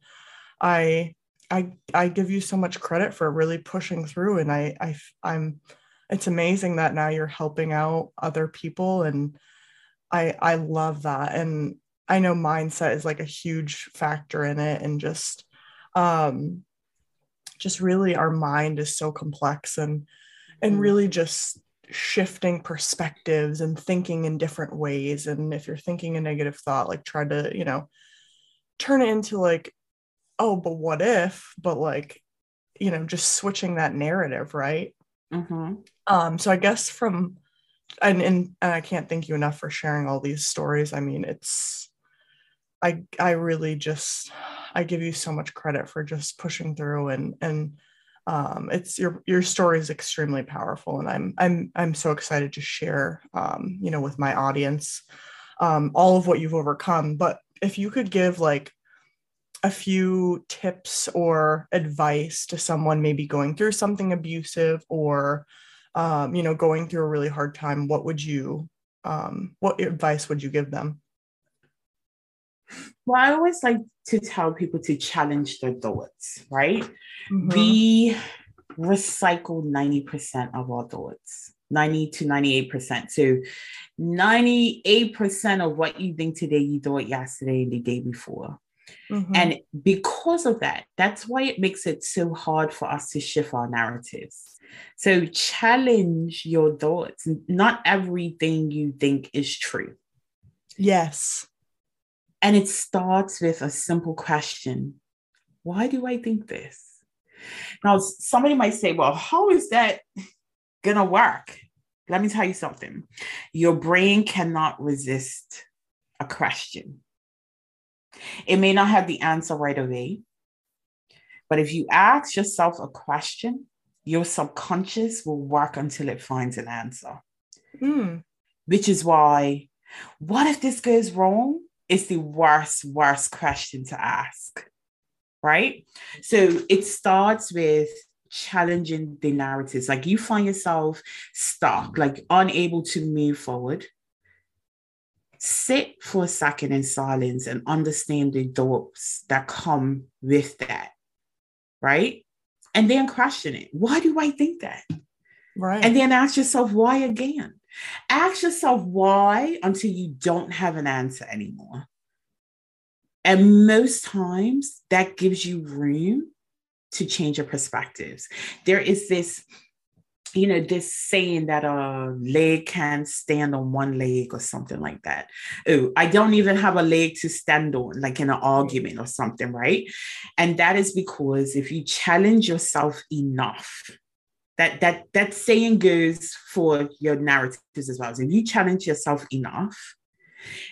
S1: I I I give you so much credit for really pushing through. And I I I'm it's amazing that now you're helping out other people. And I I love that. And I know mindset is like a huge factor in it. And just um just really our mind is so complex and and mm-hmm. really just shifting perspectives and thinking in different ways and if you're thinking a negative thought like try to you know turn it into like oh but what if but like you know just switching that narrative right
S2: mm-hmm.
S1: um so i guess from and, and and i can't thank you enough for sharing all these stories i mean it's i i really just I give you so much credit for just pushing through and and um, it's your your story is extremely powerful, and I'm I'm I'm so excited to share, um, you know, with my audience, um, all of what you've overcome. But if you could give like a few tips or advice to someone maybe going through something abusive or um, you know going through a really hard time what would you um, what advice would you give them
S2: well i always like to tell people to challenge their thoughts right mm-hmm. we recycle 90% of our thoughts 90 to 98% so 98% of what you think today you thought yesterday and the day before Mm-hmm. And because of that, that's why it makes it so hard for us to shift our narratives. So challenge your thoughts. Not everything you think is true.
S1: Yes.
S2: And it starts with a simple question Why do I think this? Now, somebody might say, Well, how is that going to work? Let me tell you something. Your brain cannot resist a question. It may not have the answer right away, but if you ask yourself a question, your subconscious will work until it finds an answer. Mm. Which is why, what if this goes wrong? Is the worst, worst question to ask. Right? So it starts with challenging the narratives. Like you find yourself stuck, like unable to move forward sit for a second in silence and understand the thoughts that come with that, right? And then question it. Why do I think that?
S1: Right.
S2: And then ask yourself why again. Ask yourself why until you don't have an answer anymore. And most times that gives you room to change your perspectives. There is this you know, this saying that a leg can't stand on one leg or something like that. Oh, I don't even have a leg to stand on, like in an argument or something, right? And that is because if you challenge yourself enough, that that that saying goes for your narratives as well. So if you challenge yourself enough,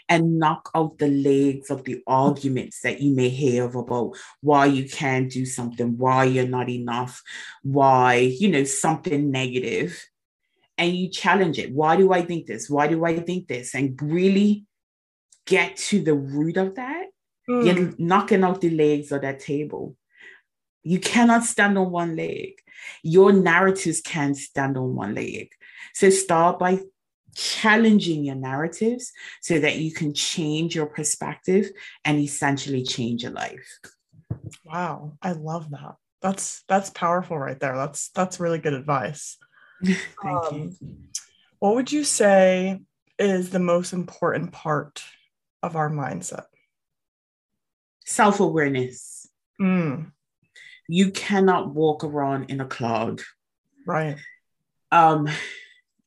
S2: and knock out the legs of the arguments that you may have about why you can't do something, why you're not enough, why, you know, something negative, and you challenge it. Why do I think this? Why do I think this? And really get to the root of that. Mm. You're knocking out the legs of that table. You cannot stand on one leg. Your narratives can't stand on one leg. So start by challenging your narratives so that you can change your perspective and essentially change your life.
S1: Wow, I love that. That's that's powerful right there. That's that's really good advice.
S2: Thank um, you.
S1: What would you say is the most important part of our mindset?
S2: Self-awareness.
S1: Mm.
S2: You cannot walk around in a cloud.
S1: Right.
S2: Um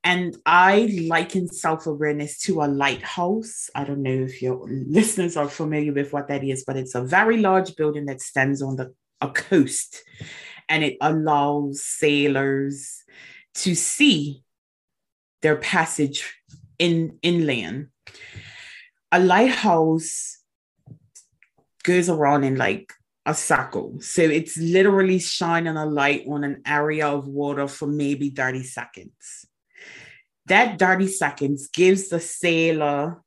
S2: and I liken self awareness to a lighthouse. I don't know if your listeners are familiar with what that is, but it's a very large building that stands on the a coast and it allows sailors to see their passage in inland. A lighthouse goes around in like a circle. So it's literally shining a light on an area of water for maybe 30 seconds. That 30 seconds gives the sailor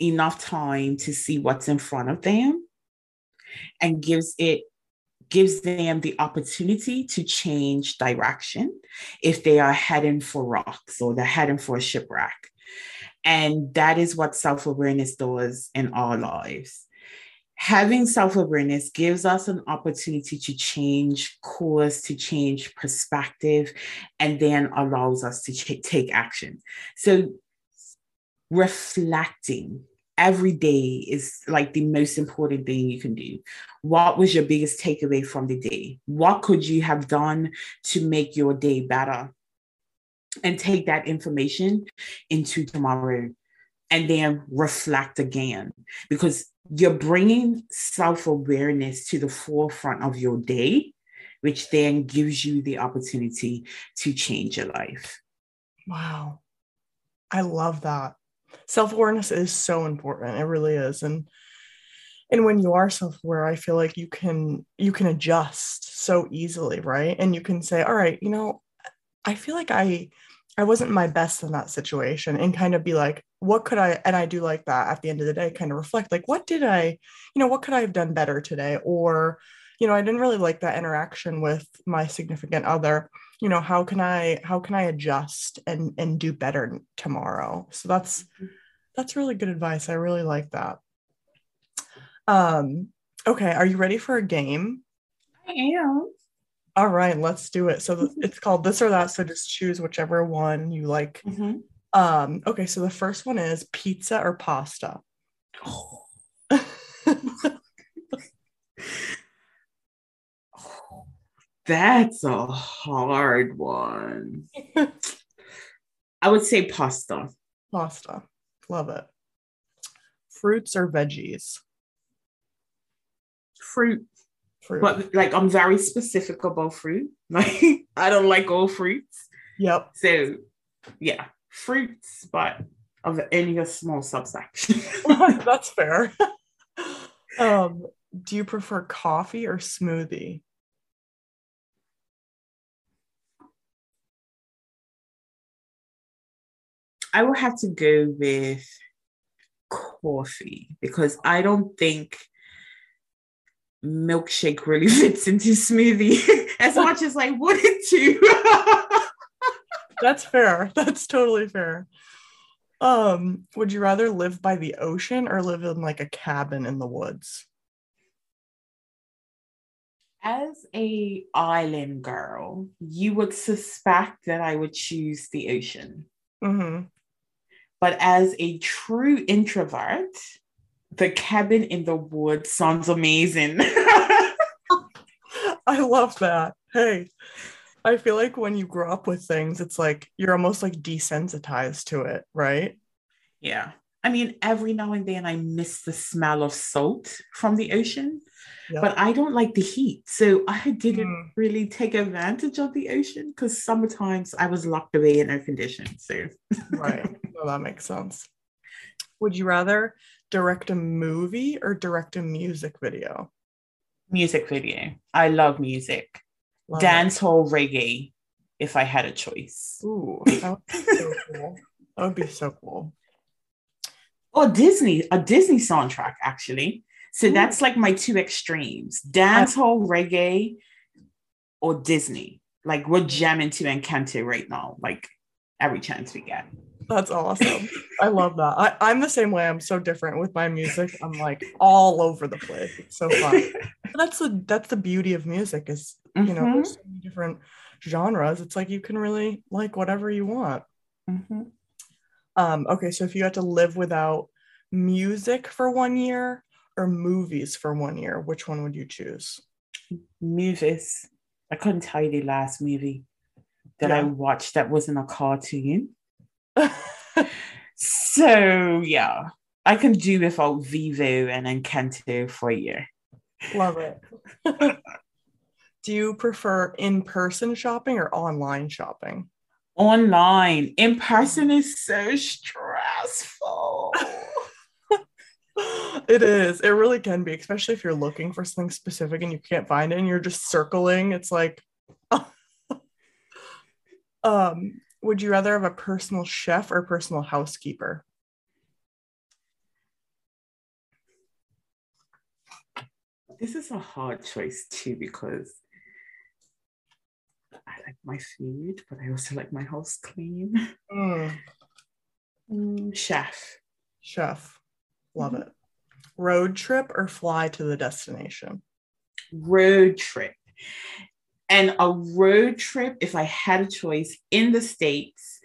S2: enough time to see what's in front of them and gives it gives them the opportunity to change direction if they are heading for rocks or they're heading for a shipwreck. And that is what self-awareness does in our lives having self awareness gives us an opportunity to change course, to change perspective, and then allows us to ch- take action. So, reflecting every day is like the most important thing you can do. What was your biggest takeaway from the day? What could you have done to make your day better? And take that information into tomorrow and then reflect again because you're bringing self awareness to the forefront of your day, which then gives you the opportunity to change your life.
S1: Wow. I love that. Self awareness is so important. It really is. And and when you are self-aware i feel like you can you can adjust so easily right and you can say all right you know i feel like i i wasn't my best in that situation and kind of be like what could i and i do like that at the end of the day kind of reflect like what did i you know what could i have done better today or you know i didn't really like that interaction with my significant other you know how can i how can i adjust and and do better tomorrow so that's mm-hmm. that's really good advice i really like that um, okay, are you ready for a game?
S2: I am.
S1: All right, let's do it. So it's called this or that. So just choose whichever one you like. Mm-hmm. Um, okay, so the first one is pizza or pasta.
S2: That's a hard one. I would say pasta.
S1: Pasta. Love it. Fruits or veggies?
S2: fruit. Fruit. But like I'm very specific about fruit. Like I don't like all fruits.
S1: Yep.
S2: So yeah, fruits, but of any a small subsection.
S1: That's fair. um, do you prefer coffee or smoothie?
S2: I will have to go with coffee because I don't think milkshake really fits into smoothie as much as I wanted to.
S1: That's fair. That's totally fair. Um, would you rather live by the ocean or live in like a cabin in the woods?
S2: As a island girl, you would suspect that I would choose the ocean. Mm-hmm. But as a true introvert, the cabin in the woods sounds amazing.
S1: I love that. Hey, I feel like when you grow up with things, it's like you're almost like desensitized to it, right?
S2: Yeah. I mean, every now and then I miss the smell of salt from the ocean, yep. but I don't like the heat. So I didn't mm. really take advantage of the ocean because sometimes I was locked away in air conditioning. So,
S1: right. Well, that makes sense. Would you rather direct a movie or direct a music video?
S2: Music video. I love music. Love Dance hall reggae, if I had a choice.
S1: Ooh, that would be so cool. That would be so cool.
S2: Or Disney, a Disney soundtrack, actually. So Ooh. that's like my two extremes dance hall reggae or Disney. Like we're jamming to Encanto right now, like every chance we get.
S1: That's awesome. I love that. I, I'm the same way. I'm so different with my music. I'm like all over the place. It's so fun. that's the that's the beauty of music is you know mm-hmm. there's so many different genres. It's like you can really like whatever you want. Mm-hmm. Um, okay, so if you had to live without music for one year or movies for one year, which one would you choose?
S2: Movies. I couldn't tell you the last movie that yeah. I watched that wasn't a cartoon so yeah, I can do without Vivo and Encanto for a year.
S1: Love it. do you prefer in-person shopping or online shopping?
S2: Online. In person is so stressful.
S1: it is. It really can be, especially if you're looking for something specific and you can't find it and you're just circling. It's like um would you rather have a personal chef or personal housekeeper?
S2: This is a hard choice too because I like my food, but I also like my house clean. Mm. Mm, chef.
S1: Chef. Love mm-hmm. it. Road trip or fly to the destination?
S2: Road trip and a road trip, if I had a choice in the States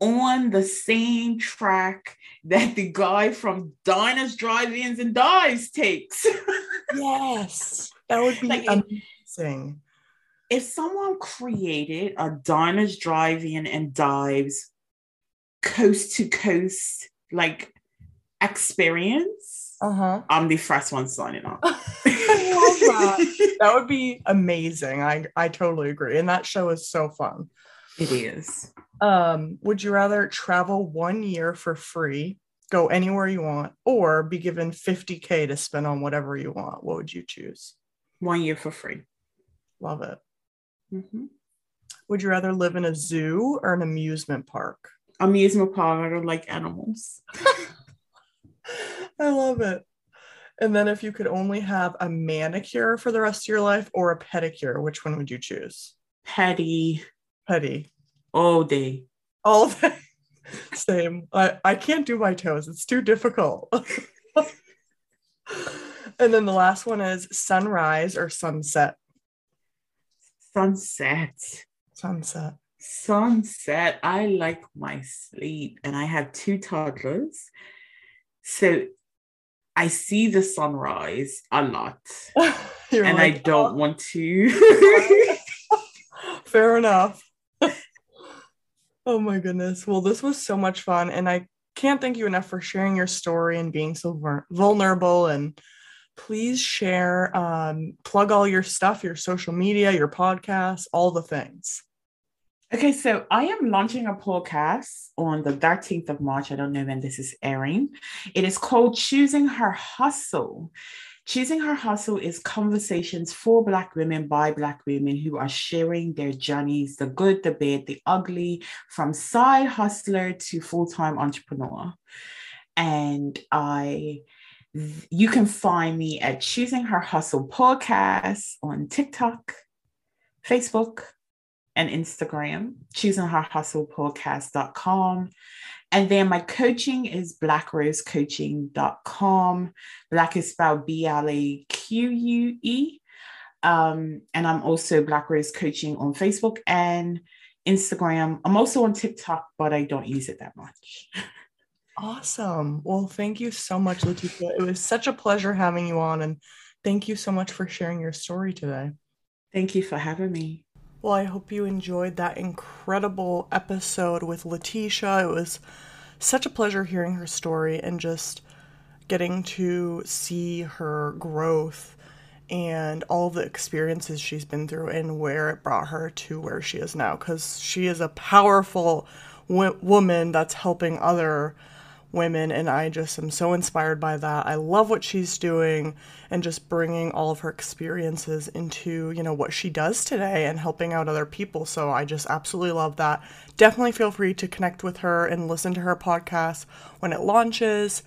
S2: on the same track that the guy from Diners, Drive-Ins, and Dives takes.
S1: yes, that would be like amazing.
S2: If, if someone created a Diners, Drive-In, and Dives coast to coast like experience, uh-huh. I'm the first one signing up.
S1: that. that would be amazing. I I totally agree. And that show is so fun.
S2: It is.
S1: Um, would you rather travel one year for free go anywhere you want, or be given 50K to spend on whatever you want, what would you choose?
S2: One year for free.
S1: Love it.
S2: Mm-hmm.
S1: Would you rather live in a zoo or an amusement park?
S2: Amusement park. I don't like animals.
S1: I love it. And then if you could only have a manicure for the rest of your life or a pedicure, which one would you choose?
S2: Petty.
S1: Petty.
S2: All day.
S1: All day. Same. I, I can't do my toes. It's too difficult. and then the last one is sunrise or sunset.
S2: Sunset.
S1: Sunset.
S2: Sunset. I like my sleep and I have two toddlers. So I see the sunrise a lot. and like, I don't oh. want to.
S1: Fair enough. oh my goodness. Well, this was so much fun. And I can't thank you enough for sharing your story and being so vulnerable. And please share, um, plug all your stuff, your social media, your podcast, all the things.
S2: Okay, so I am launching a podcast on the 13th of March. I don't know when this is airing. It is called Choosing Her Hustle. Choosing Her Hustle is conversations for Black women by Black women who are sharing their journeys the good, the bad, the ugly, from side hustler to full time entrepreneur. And I, you can find me at Choosing Her Hustle podcast on TikTok, Facebook, and Instagram, choosing her hustle And then my coaching is blaquerosecoaching.com. Black is spelled B L A Q U E. Um, and I'm also Blaque Rose Coaching on Facebook and Instagram. I'm also on TikTok, but I don't use it that much.
S1: Awesome. Well, thank you so much, Leticia. It was such a pleasure having you on, and thank you so much for sharing your story today.
S2: Thank you for having me.
S1: Well, I hope you enjoyed that incredible episode with Leticia. It was such a pleasure hearing her story and just getting to see her growth and all the experiences she's been through and where it brought her to where she is now because she is a powerful w- woman that's helping other women and I just am so inspired by that. I love what she's doing and just bringing all of her experiences into, you know, what she does today and helping out other people. So I just absolutely love that. Definitely feel free to connect with her and listen to her podcast when it launches.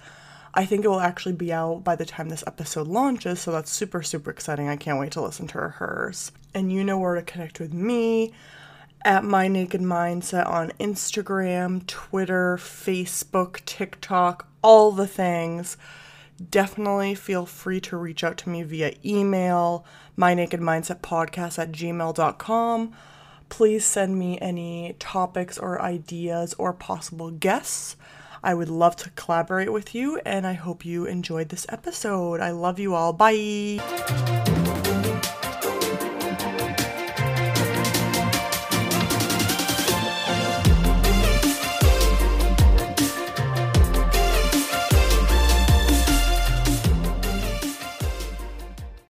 S1: I think it will actually be out by the time this episode launches, so that's super, super exciting. I can't wait to listen to hers. And you know where to connect with me at My Naked Mindset on Instagram, Twitter, Facebook, TikTok, all the things. Definitely feel free to reach out to me via email, my naked mindset podcast at gmail.com. Please send me any topics or ideas or possible guests. I would love to collaborate with you, and I hope you enjoyed this episode. I love you all. Bye.